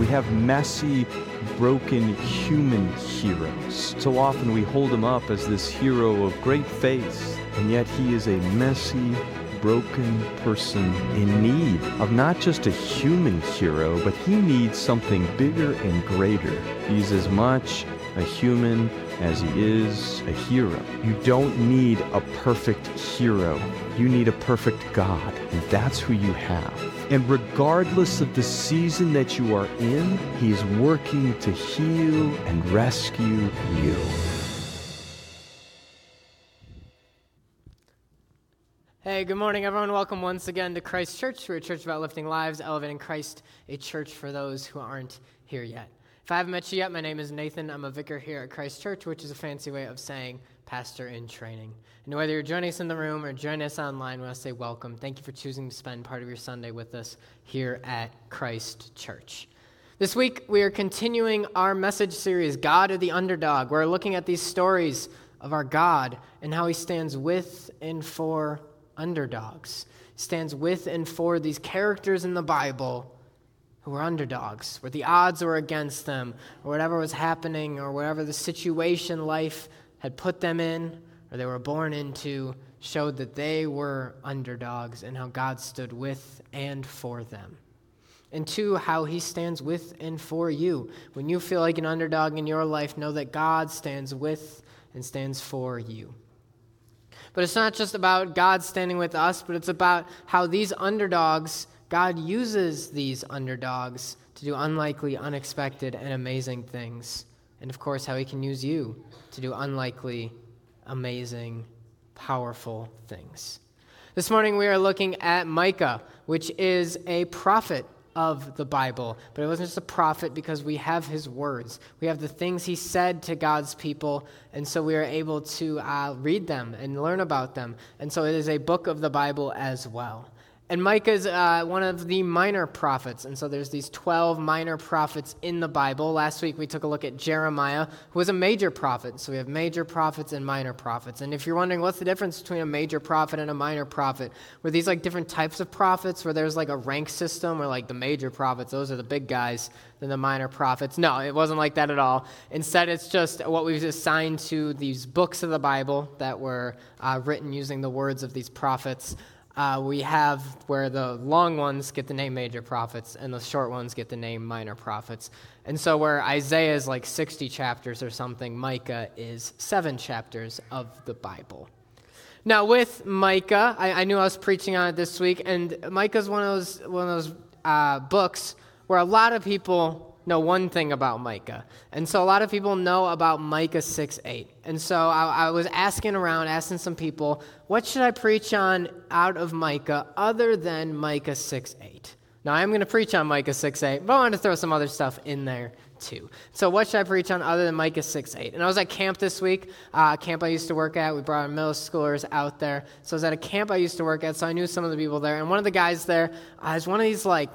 We have messy, broken human heroes. So often we hold him up as this hero of great faith, and yet he is a messy, broken person in need of not just a human hero, but he needs something bigger and greater. He's as much a human as he is a hero. You don't need a perfect hero. You need a perfect God, and that's who you have. And regardless of the season that you are in, he is working to heal and rescue you. Hey, good morning, everyone. Welcome once again to Christ Church. We're a church about lifting lives, elevating Christ, a church for those who aren't here yet. If I haven't met you yet, my name is Nathan. I'm a vicar here at Christ Church, which is a fancy way of saying pastor in training. And whether you're joining us in the room or joining us online, we want to say welcome. Thank you for choosing to spend part of your Sunday with us here at Christ Church. This week, we are continuing our message series, God of the Underdog. We're looking at these stories of our God and how he stands with and for underdogs. Stands with and for these characters in the Bible who were underdogs, where the odds were against them, or whatever was happening, or whatever the situation life had put them in, or they were born into, showed that they were underdogs and how God stood with and for them. And two, how he stands with and for you. When you feel like an underdog in your life, know that God stands with and stands for you. But it's not just about God standing with us, but it's about how these underdogs God uses these underdogs to do unlikely, unexpected, and amazing things. And of course, how He can use you to do unlikely, amazing, powerful things. This morning, we are looking at Micah, which is a prophet of the Bible. But it wasn't just a prophet because we have his words. We have the things he said to God's people, and so we are able to uh, read them and learn about them. And so it is a book of the Bible as well. And Micah is uh, one of the minor prophets. And so there's these 12 minor prophets in the Bible. Last week we took a look at Jeremiah, who was a major prophet. So we have major prophets and minor prophets. And if you're wondering what's the difference between a major prophet and a minor prophet, were these like different types of prophets where there's like a rank system where like the major prophets, those are the big guys, then the minor prophets? No, it wasn't like that at all. Instead, it's just what we've assigned to these books of the Bible that were uh, written using the words of these prophets uh, we have where the long ones get the name major prophets and the short ones get the name minor prophets. And so, where Isaiah is like 60 chapters or something, Micah is seven chapters of the Bible. Now, with Micah, I, I knew I was preaching on it this week, and Micah's one of those, one of those uh, books where a lot of people know one thing about Micah. And so a lot of people know about Micah 6 8. And so I, I, was asking around, asking some people, what should I preach on out of Micah other than Micah 6 8? Now, I'm going to preach on Micah 6 8, but I want to throw some other stuff in there too. So, what should I preach on other than Micah 6 8? And I was at camp this week, uh, camp I used to work at. We brought our middle schoolers out there. So, I was at a camp I used to work at, so I knew some of the people there. And one of the guys there uh, is one of these like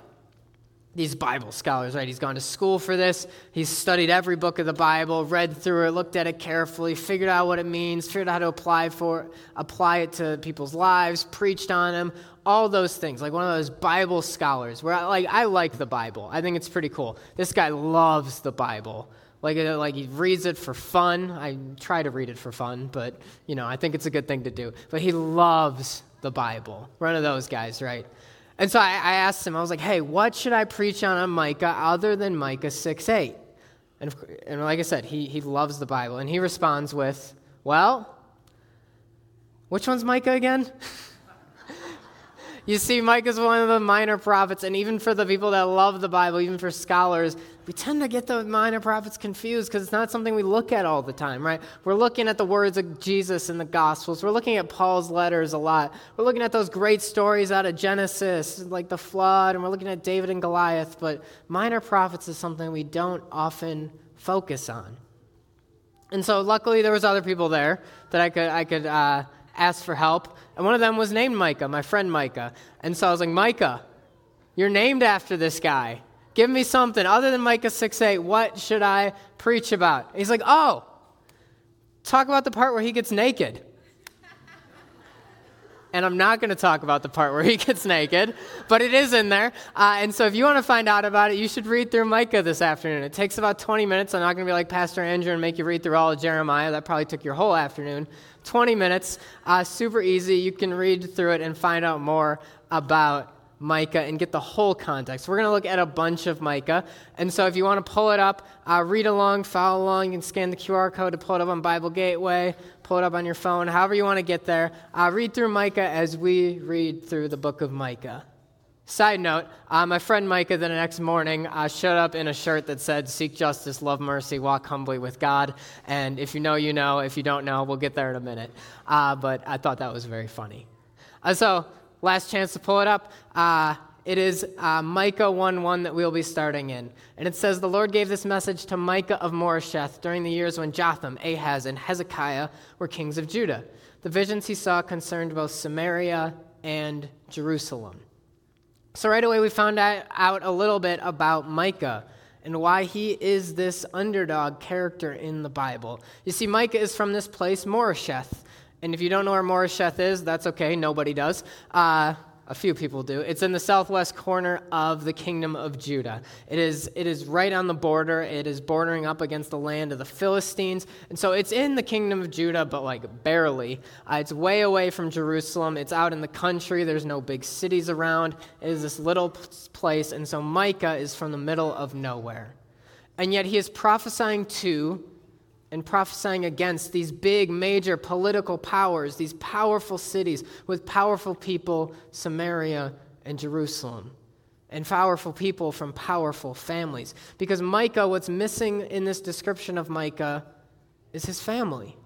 these Bible scholars, right? He's gone to school for this. He's studied every book of the Bible, read through it, looked at it carefully, figured out what it means, figured out how to apply for apply it to people's lives, preached on them, all those things. Like one of those Bible scholars. Where I, like I like the Bible. I think it's pretty cool. This guy loves the Bible. Like, uh, like he reads it for fun. I try to read it for fun, but you know, I think it's a good thing to do. But he loves the Bible. One of those guys, right? And so I, I, asked him, I was like, hey, what should I preach on on Micah other than Micah 6 8? And, and like I said, he, he loves the Bible. And he responds with, well, which one's Micah again? You see, Micah is one of the minor prophets, and even for the people that love the Bible, even for scholars, we tend to get the minor prophets confused because it's not something we look at all the time, right? We're looking at the words of Jesus in the Gospels. We're looking at Paul's letters a lot. We're looking at those great stories out of Genesis, like the flood, and we're looking at David and Goliath, but minor prophets is something we don't often focus on. And so, luckily, there was other people there that I could, I could uh, ask for help. And one of them was named Micah, my friend Micah. And so I was like, Micah, you're named after this guy. Give me something other than Micah 6 8. What should I preach about? He's like, Oh, talk about the part where he gets naked. And I'm not going to talk about the part where he gets naked, but it is in there. Uh, and so if you want to find out about it, you should read through Micah this afternoon. It takes about 20 minutes. I'm not going to be like Pastor Andrew and make you read through all of Jeremiah. That probably took your whole afternoon. 20 minutes, uh, super easy. You can read through it and find out more about Micah and get the whole context. We're going to look at a bunch of Micah. And so if you want to pull it up, uh, read along, follow along, you can scan the QR code to pull it up on Bible Gateway, pull it up on your phone, however you want to get there. Uh, read through Micah as we read through the book of Micah. Side note, uh, my friend Micah the next morning uh, showed up in a shirt that said, Seek justice, love mercy, walk humbly with God. And if you know, you know. If you don't know, we'll get there in a minute. Uh, but I thought that was very funny. Uh, so, last chance to pull it up. Uh, it is uh, Micah 1 1 that we'll be starting in. And it says, The Lord gave this message to Micah of Moresheth during the years when Jotham, Ahaz, and Hezekiah were kings of Judah. The visions he saw concerned both Samaria and Jerusalem. So, right away, we found out a little bit about Micah and why he is this underdog character in the Bible. You see, Micah is from this place, Moresheth. And if you don't know where Moresheth is, that's okay. Nobody does. Uh, a few people do. It's in the southwest corner of the kingdom of Judah. It is, it is right on the border. It is bordering up against the land of the Philistines. And so it's in the kingdom of Judah, but like barely. Uh, it's way away from Jerusalem. It's out in the country. There's no big cities around. It is this little place. And so Micah is from the middle of nowhere. And yet he is prophesying to and prophesying against these big, major political powers, these powerful cities with powerful people, Samaria and Jerusalem, and powerful people from powerful families. Because Micah, what's missing in this description of Micah is his family.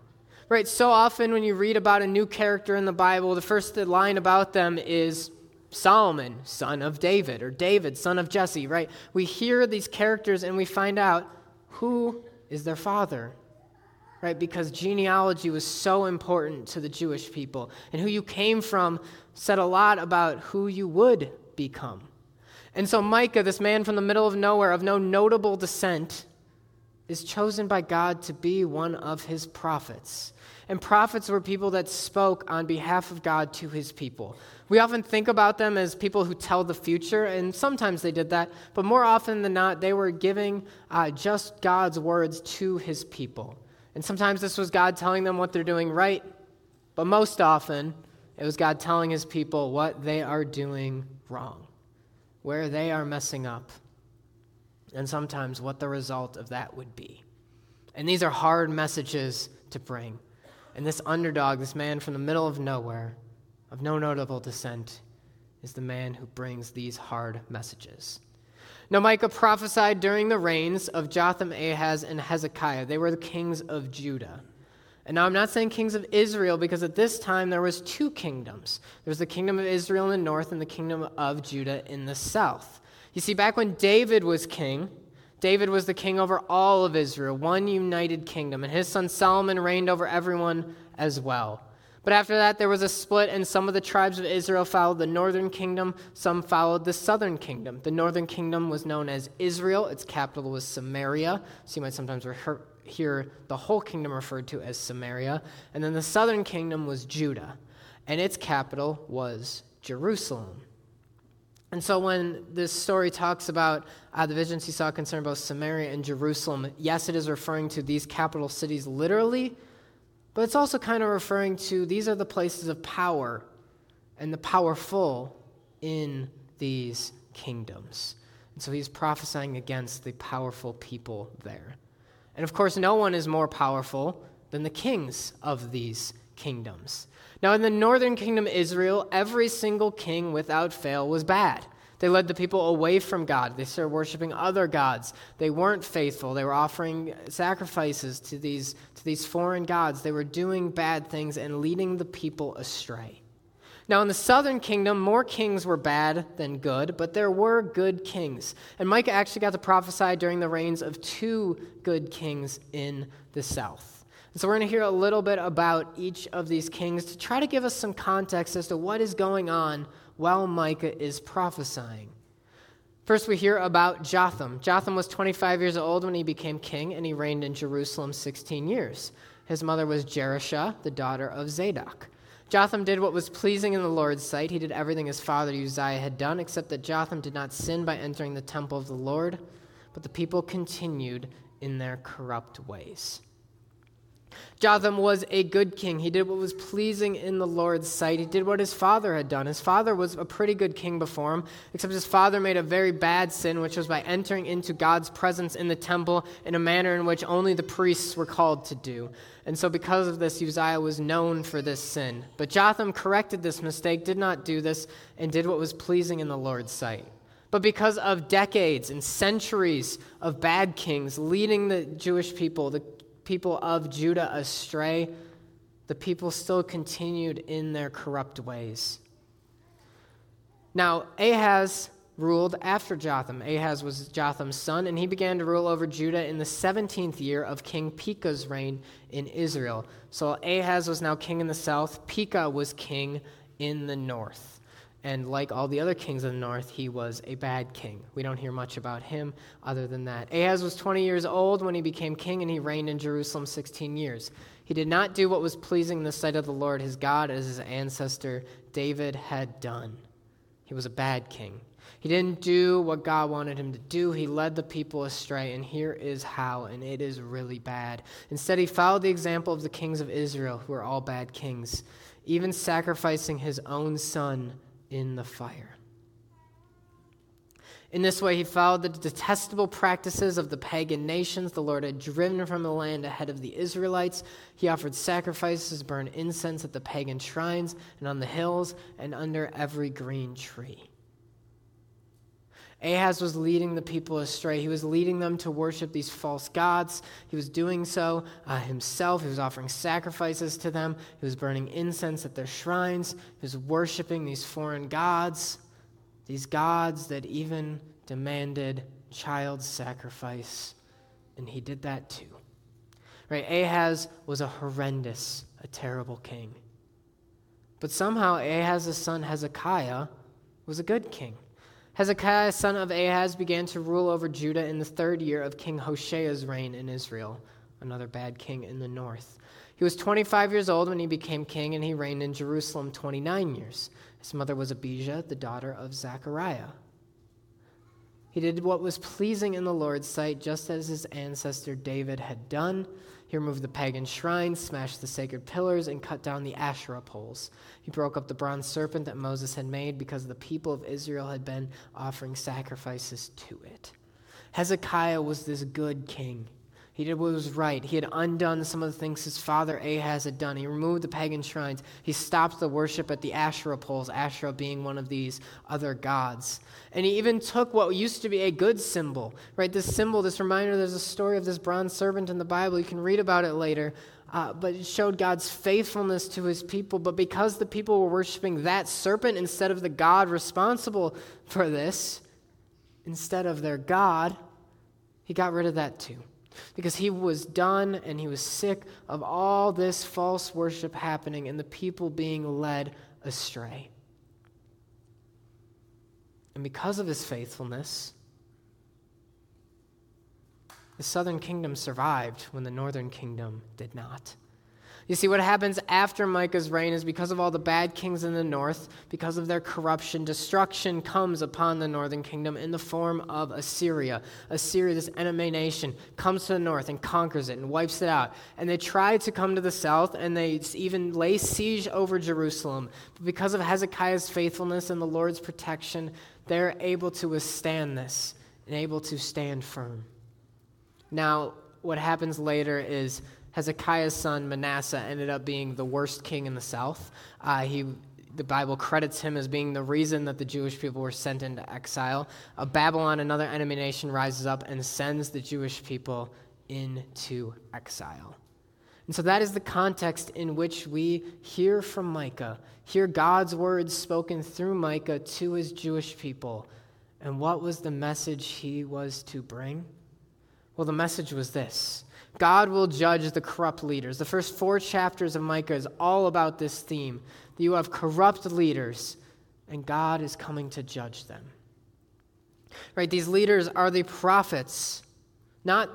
Right? So often when you read about a new character in the Bible, the first line about them is Solomon, son of David, or David, son of Jesse, right? We hear these characters and we find out who is their father right? Because genealogy was so important to the Jewish people. And who you came from said a lot about who you would become. And so Micah, this man from the middle of nowhere, of no notable descent, is chosen by God to be one of his prophets. And prophets were people that spoke on behalf of God to his people. We often think about them as people who tell the future, and sometimes they did that, but more often than not, they were giving uh, just God's words to his people. And sometimes this was God telling them what they're doing right, but most often it was God telling his people what they are doing wrong, where they are messing up, and sometimes what the result of that would be. And these are hard messages to bring. And this underdog, this man from the middle of nowhere, of no notable descent, is the man who brings these hard messages. Now, Micah prophesied during the reigns of Jotham, Ahaz, and Hezekiah. They were the kings of Judah. And now I'm not saying kings of Israel because at this time there was two kingdoms. There was the kingdom of Israel in the north and the kingdom of Judah in the south. You see, back when David was king, David was the king over all of Israel, one united kingdom, and his son Solomon reigned over everyone as well. But after that, there was a split, and some of the tribes of Israel followed the northern kingdom, some followed the southern kingdom. The northern kingdom was known as Israel, its capital was Samaria. So you might sometimes hear the whole kingdom referred to as Samaria. And then the southern kingdom was Judah, and its capital was Jerusalem. And so when this story talks about uh, the visions he saw concern both Samaria and Jerusalem, yes, it is referring to these capital cities literally but it's also kind of referring to these are the places of power and the powerful in these kingdoms. And so he's prophesying against the powerful people there. And of course, no one is more powerful than the kings of these kingdoms. Now, in the northern kingdom Israel, every single king without fail was bad. They led the people away from God. They started worshiping other gods. They weren't faithful. They were offering sacrifices to these, to these foreign gods. They were doing bad things and leading the people astray. Now, in the southern kingdom, more kings were bad than good, but there were good kings. And Micah actually got to prophesy during the reigns of two good kings in the south. So we're going to hear a little bit about each of these kings to try to give us some context as to what is going on while Micah is prophesying. First, we hear about Jotham. Jotham was 25 years old when he became king, and he reigned in Jerusalem 16 years. His mother was Jerusha, the daughter of Zadok. Jotham did what was pleasing in the Lord's sight. He did everything his father Uzziah had done, except that Jotham did not sin by entering the temple of the Lord, but the people continued in their corrupt ways. Jotham was a good king. He did what was pleasing in the Lord's sight. He did what his father had done. His father was a pretty good king before him, except his father made a very bad sin, which was by entering into God's presence in the temple in a manner in which only the priests were called to do. And so, because of this, Uzziah was known for this sin. But Jotham corrected this mistake, did not do this, and did what was pleasing in the Lord's sight. But because of decades and centuries of bad kings leading the Jewish people, the people of Judah astray, the people still continued in their corrupt ways. Now, Ahaz ruled after Jotham. Ahaz was Jotham's son, and he began to rule over Judah in the 17th year of King Pekah's reign in Israel. So Ahaz was now king in the south, Pekah was king in the north. And like all the other kings of the north, he was a bad king. We don't hear much about him other than that. Ahaz was 20 years old when he became king, and he reigned in Jerusalem 16 years. He did not do what was pleasing in the sight of the Lord his God as his ancestor David had done. He was a bad king. He didn't do what God wanted him to do. He led the people astray, and here is how, and it is really bad. Instead, he followed the example of the kings of Israel, who are all bad kings, even sacrificing his own son in the fire. In this way, he followed the detestable practices of the pagan nations the Lord had driven from the land ahead of the Israelites. He offered sacrifices, burned incense at the pagan shrines and on the hills and under every green tree. Ahaz was leading the people astray. He was leading them to worship these false gods. He was doing so uh, himself. He was offering sacrifices to them. He was burning incense at their shrines. He was worshiping these foreign gods, these gods that even demanded child sacrifice. And he did that too. Right? Ahaz was a horrendous, a terrible king. But somehow Ahaz's son Hezekiah was a good king. Hezekiah, son of Ahaz, began to rule over Judah in the third year of King Hoshea's reign in Israel, another bad king in the north. He was 25 years old when he became king, and he reigned in Jerusalem 29 years. His mother was Abijah, the daughter of Zechariah. He did what was pleasing in the Lord's sight, just as his ancestor David had done. He removed the pagan shrines, smashed the sacred pillars, and cut down the Asherah poles. He broke up the bronze serpent that Moses had made because the people of Israel had been offering sacrifices to it. Hezekiah was this good king. He did what was right. He had undone some of the things his father Ahaz had done. He removed the pagan shrines. He stopped the worship at the Asherah poles, Asherah being one of these other gods. And he even took what used to be a good symbol, right? This symbol, this reminder, there's a story of this bronze serpent in the Bible. You can read about it later. Uh, but it showed God's faithfulness to his people. But because the people were worshiping that serpent instead of the God responsible for this, instead of their God, he got rid of that too because he was done and he was sick of all this false worship happening and the people being led astray. And because of his faithfulness, the southern kingdom survived when the northern kingdom did not. You see, what happens after Micah's reign is because of all the bad kings in the north, because of their corruption, destruction comes upon the northern kingdom in the form of Assyria. Assyria, this enemy nation, comes to the north and conquers it and wipes it out. And they try to come to the south and they even lay siege over Jerusalem. But because of Hezekiah's faithfulness and the Lord's protection, they're able to withstand this and able to stand firm. Now, what happens later is Hezekiah's son Manasseh ended up being the worst king in the south. Uh, he, the Bible credits him as being the reason that the Jewish people were sent into exile. Uh, Babylon, another enemy nation, rises up and sends the Jewish people into exile. And so that is the context in which we hear from Micah, hear God's words spoken through Micah to his Jewish people. And what was the message he was to bring? Well, the message was this God will judge the corrupt leaders. The first four chapters of Micah is all about this theme. that You have corrupt leaders, and God is coming to judge them. Right? These leaders are the prophets, not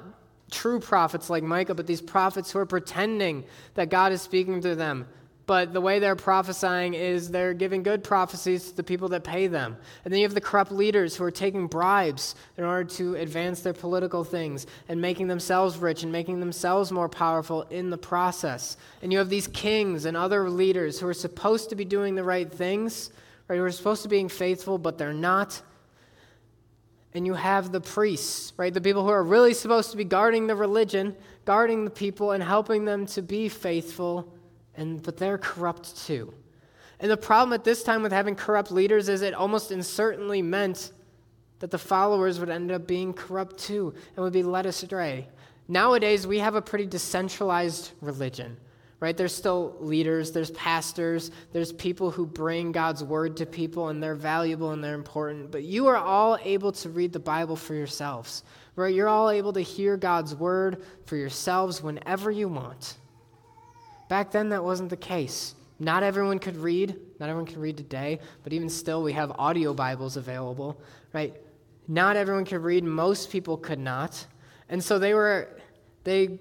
true prophets like Micah, but these prophets who are pretending that God is speaking to them. But the way they're prophesying is they're giving good prophecies to the people that pay them. And then you have the corrupt leaders who are taking bribes in order to advance their political things and making themselves rich and making themselves more powerful in the process. And you have these kings and other leaders who are supposed to be doing the right things, right? Who are supposed to be being faithful, but they're not. And you have the priests, right? The people who are really supposed to be guarding the religion, guarding the people, and helping them to be faithful and but they're corrupt too. And the problem at this time with having corrupt leaders is it almost certainly meant that the followers would end up being corrupt too and would be led astray. Nowadays, we have a pretty decentralized religion, right? There's still leaders, there's pastors, there's people who bring God's word to people, and they're valuable and they're important. But you are all able to read the Bible for yourselves, right? You're all able to hear God's word for yourselves whenever you want. Back then, that wasn't the case. Not everyone could read. Not everyone can read today, but even still, we have audio Bibles available, right? Not everyone could read. Most people could not. And so they were, they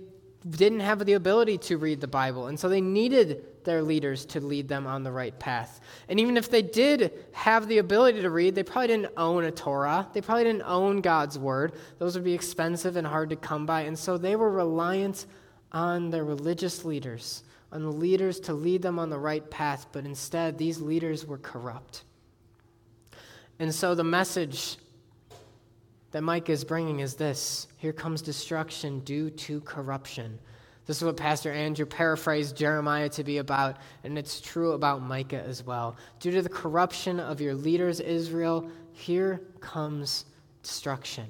didn't have the ability to read the Bible. And so they needed their leaders to lead them on the right path. And even if they did have the ability to read, they probably didn't own a Torah. They probably didn't own God's word. Those would be expensive and hard to come by. And so they were reliant on their religious leaders on the leaders to lead them on the right path, but instead, these leaders were corrupt. And so the message that Micah is bringing is this here comes destruction due to corruption. This is what Pastor Andrew paraphrased Jeremiah to be about, and it's true about Micah as well. Due to the corruption of your leaders, Israel, here comes destruction.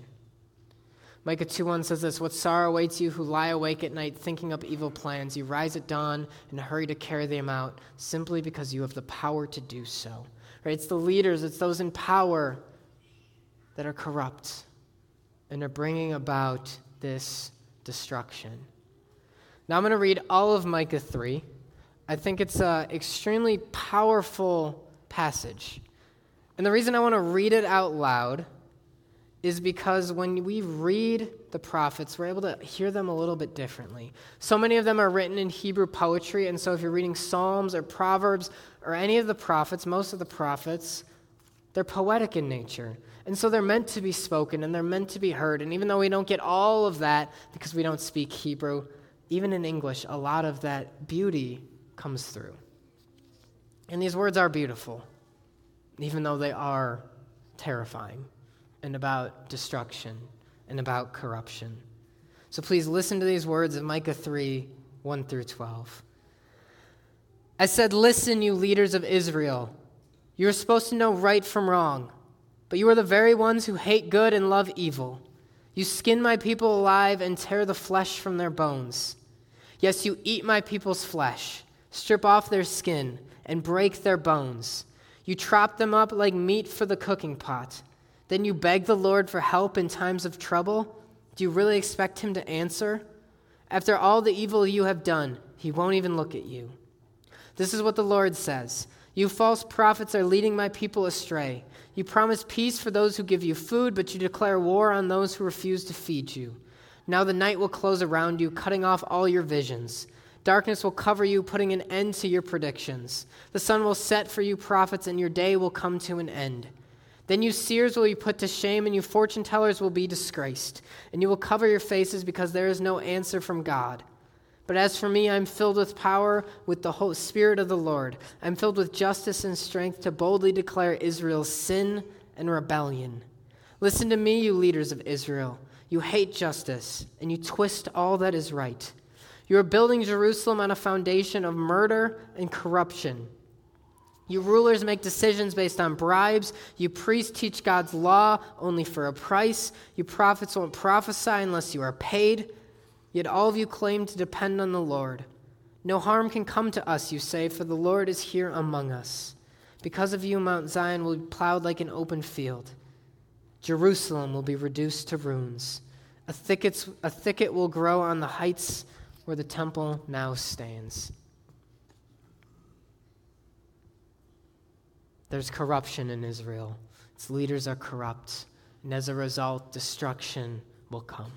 Micah 2:1 says this, "What sorrow awaits you who lie awake at night thinking up evil plans. You rise at dawn and hurry to carry them out simply because you have the power to do so." Right? It's the leaders, it's those in power that are corrupt and are bringing about this destruction. Now I'm going to read all of Micah 3. I think it's an extremely powerful passage. And the reason I want to read it out loud is because when we read the prophets, we're able to hear them a little bit differently. So many of them are written in Hebrew poetry, and so if you're reading Psalms or Proverbs or any of the prophets, most of the prophets, they're poetic in nature. And so they're meant to be spoken and they're meant to be heard. And even though we don't get all of that because we don't speak Hebrew, even in English, a lot of that beauty comes through. And these words are beautiful, even though they are terrifying and about destruction and about corruption. So please listen to these words of Micah 3 1 through 12. I said, Listen, you leaders of Israel. You are supposed to know right from wrong, but you are the very ones who hate good and love evil. You skin my people alive and tear the flesh from their bones. Yes, you eat my people's flesh, strip off their skin, and break their bones. You chop them up like meat for the cooking pot then you beg the Lord for help in times of trouble? Do you really expect Him to answer? After all the evil you have done, He won't even look at you. This is what the Lord says You false prophets are leading my people astray. You promise peace for those who give you food, but you declare war on those who refuse to feed you. Now the night will close around you, cutting off all your visions. Darkness will cover you, putting an end to your predictions. The sun will set for you, prophets, and your day will come to an end. Then you seers will be put to shame, and you fortune tellers will be disgraced, and you will cover your faces because there is no answer from God. But as for me, I'm filled with power with the whole Spirit of the Lord. I'm filled with justice and strength to boldly declare Israel's sin and rebellion. Listen to me, you leaders of Israel. You hate justice, and you twist all that is right. You are building Jerusalem on a foundation of murder and corruption. You rulers make decisions based on bribes. You priests teach God's law only for a price. You prophets won't prophesy unless you are paid. Yet all of you claim to depend on the Lord. No harm can come to us, you say, for the Lord is here among us. Because of you, Mount Zion will be plowed like an open field. Jerusalem will be reduced to ruins. A, thickets, a thicket will grow on the heights where the temple now stands. There's corruption in Israel, its leaders are corrupt, and as a result, destruction will come.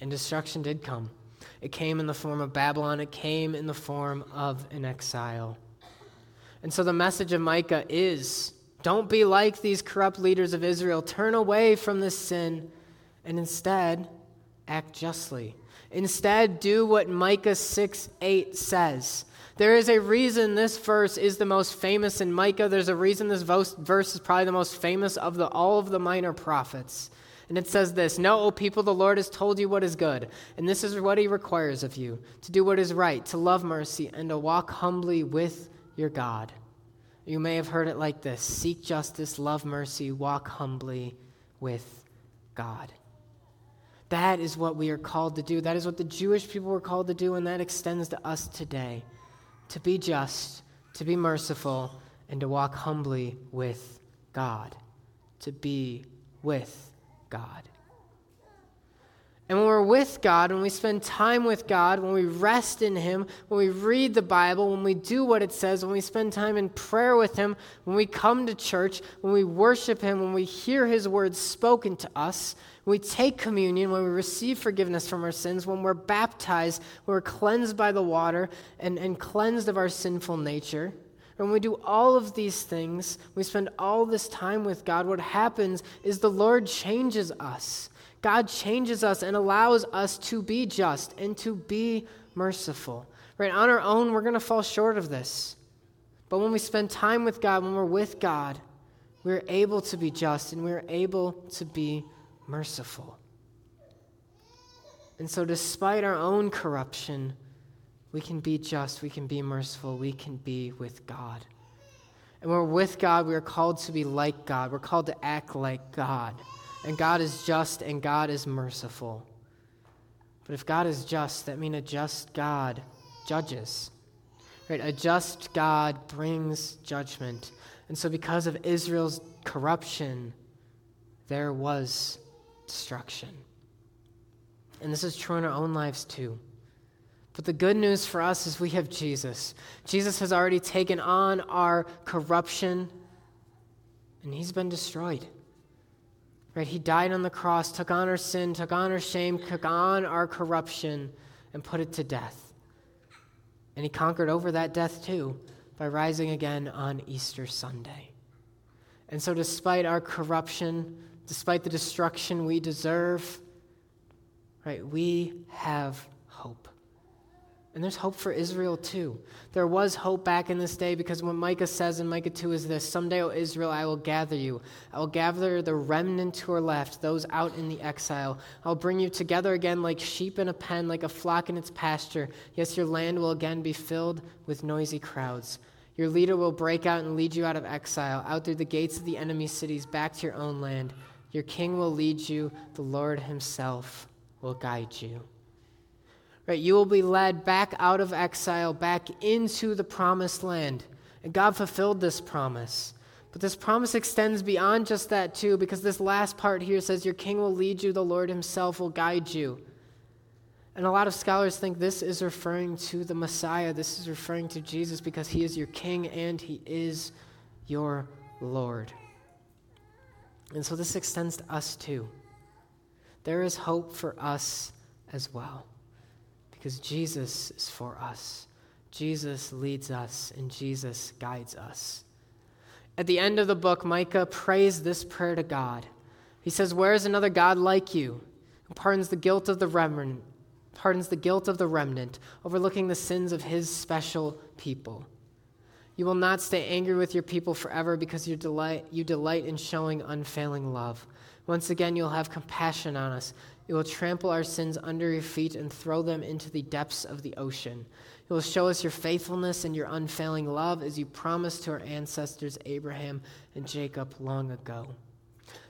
And destruction did come. It came in the form of Babylon, it came in the form of an exile. And so the message of Micah is don't be like these corrupt leaders of Israel. Turn away from this sin and instead act justly. Instead, do what Micah 6 8 says. There is a reason this verse is the most famous in Micah. There's a reason this verse is probably the most famous of the, all of the minor prophets. And it says this No, O people, the Lord has told you what is good, and this is what he requires of you to do what is right, to love mercy, and to walk humbly with your God. You may have heard it like this Seek justice, love mercy, walk humbly with God. That is what we are called to do. That is what the Jewish people were called to do, and that extends to us today to be just, to be merciful, and to walk humbly with God. To be with God. And when we're with God, when we spend time with God, when we rest in Him, when we read the Bible, when we do what it says, when we spend time in prayer with Him, when we come to church, when we worship Him, when we hear His words spoken to us, when we take communion, when we receive forgiveness from our sins, when we're baptized, when we're cleansed by the water and, and cleansed of our sinful nature, when we do all of these things, we spend all this time with God, what happens is the Lord changes us. God changes us and allows us to be just and to be merciful. Right? On our own, we're going to fall short of this. But when we spend time with God, when we're with God, we're able to be just and we're able to be merciful. And so, despite our own corruption, we can be just, we can be merciful, we can be with God. And when we're with God, we are called to be like God. We're called to act like God. And God is just and God is merciful. But if God is just, that means a just God judges. Right? A just God brings judgment. And so because of Israel's corruption, there was destruction. And this is true in our own lives too. But the good news for us is we have Jesus. Jesus has already taken on our corruption, and he's been destroyed. Right? He died on the cross, took on our sin, took on our shame, took on our corruption, and put it to death. And he conquered over that death too by rising again on Easter Sunday. And so, despite our corruption, despite the destruction we deserve, right, we have. And there's hope for Israel too. There was hope back in this day because what Micah says in Micah 2 is this Someday, O Israel, I will gather you. I will gather the remnant who are left, those out in the exile. I'll bring you together again like sheep in a pen, like a flock in its pasture. Yes, your land will again be filled with noisy crowds. Your leader will break out and lead you out of exile, out through the gates of the enemy cities, back to your own land. Your king will lead you, the Lord himself will guide you. Right? You will be led back out of exile, back into the promised land. And God fulfilled this promise. But this promise extends beyond just that, too, because this last part here says, Your king will lead you, the Lord himself will guide you. And a lot of scholars think this is referring to the Messiah. This is referring to Jesus because he is your king and he is your Lord. And so this extends to us too. There is hope for us as well because Jesus is for us. Jesus leads us and Jesus guides us. At the end of the book, Micah prays this prayer to God. He says, Where is another God like you who pardons the guilt of the remnant, pardons the guilt of the remnant, overlooking the sins of his special people? You will not stay angry with your people forever because you delight, you delight in showing unfailing love. Once again, you'll have compassion on us. You will trample our sins under your feet and throw them into the depths of the ocean. You will show us your faithfulness and your unfailing love as you promised to our ancestors Abraham and Jacob long ago.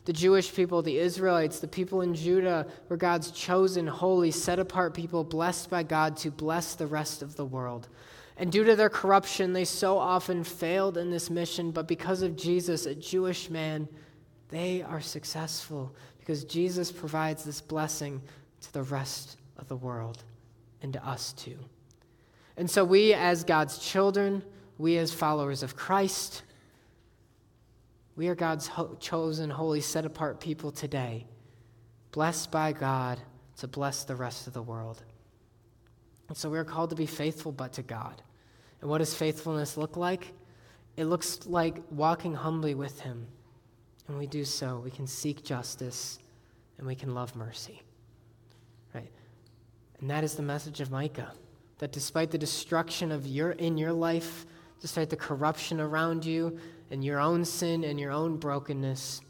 The Jewish people, the Israelites, the people in Judah were God's chosen, holy, set apart people, blessed by God to bless the rest of the world. And due to their corruption, they so often failed in this mission, but because of Jesus, a Jewish man, they are successful because Jesus provides this blessing to the rest of the world and to us too. And so, we as God's children, we as followers of Christ, we are God's ho- chosen, holy, set apart people today, blessed by God to bless the rest of the world. And so we're called to be faithful, but to God. And what does faithfulness look like? It looks like walking humbly with Him. And we do so, we can seek justice and we can love mercy. Right? And that is the message of Micah. That despite the destruction of your in your life, despite the corruption around you and your own sin and your own brokenness,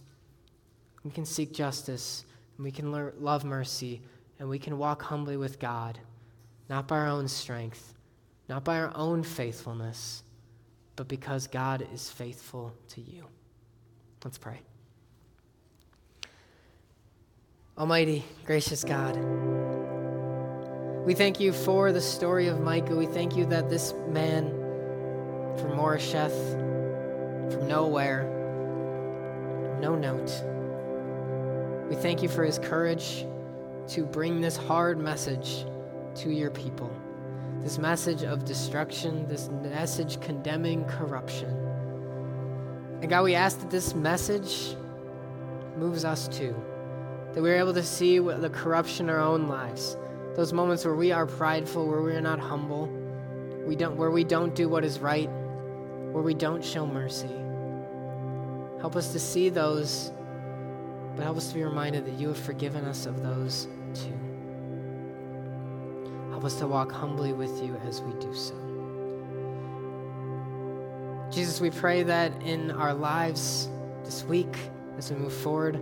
we can seek justice and we can love mercy and we can walk humbly with God not by our own strength, not by our own faithfulness, but because God is faithful to you. Let's pray. Almighty, gracious God, we thank you for the story of Micah. We thank you that this man from Moresheth, from nowhere, no note, we thank you for his courage to bring this hard message to your people. This message of destruction, this message condemning corruption. And God, we ask that this message moves us too. That we're able to see the corruption in our own lives. Those moments where we are prideful, where we are not humble, we don't, where we don't do what is right, where we don't show mercy. Help us to see those, but help us to be reminded that you have forgiven us of those too. Help us to walk humbly with you as we do so. Jesus, we pray that in our lives this week, as we move forward,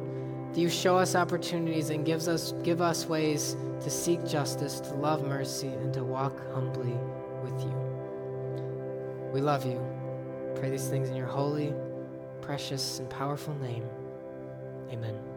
that you show us opportunities and gives us, give us ways to seek justice, to love mercy, and to walk humbly with you. We love you. Pray these things in your holy, precious, and powerful name. Amen.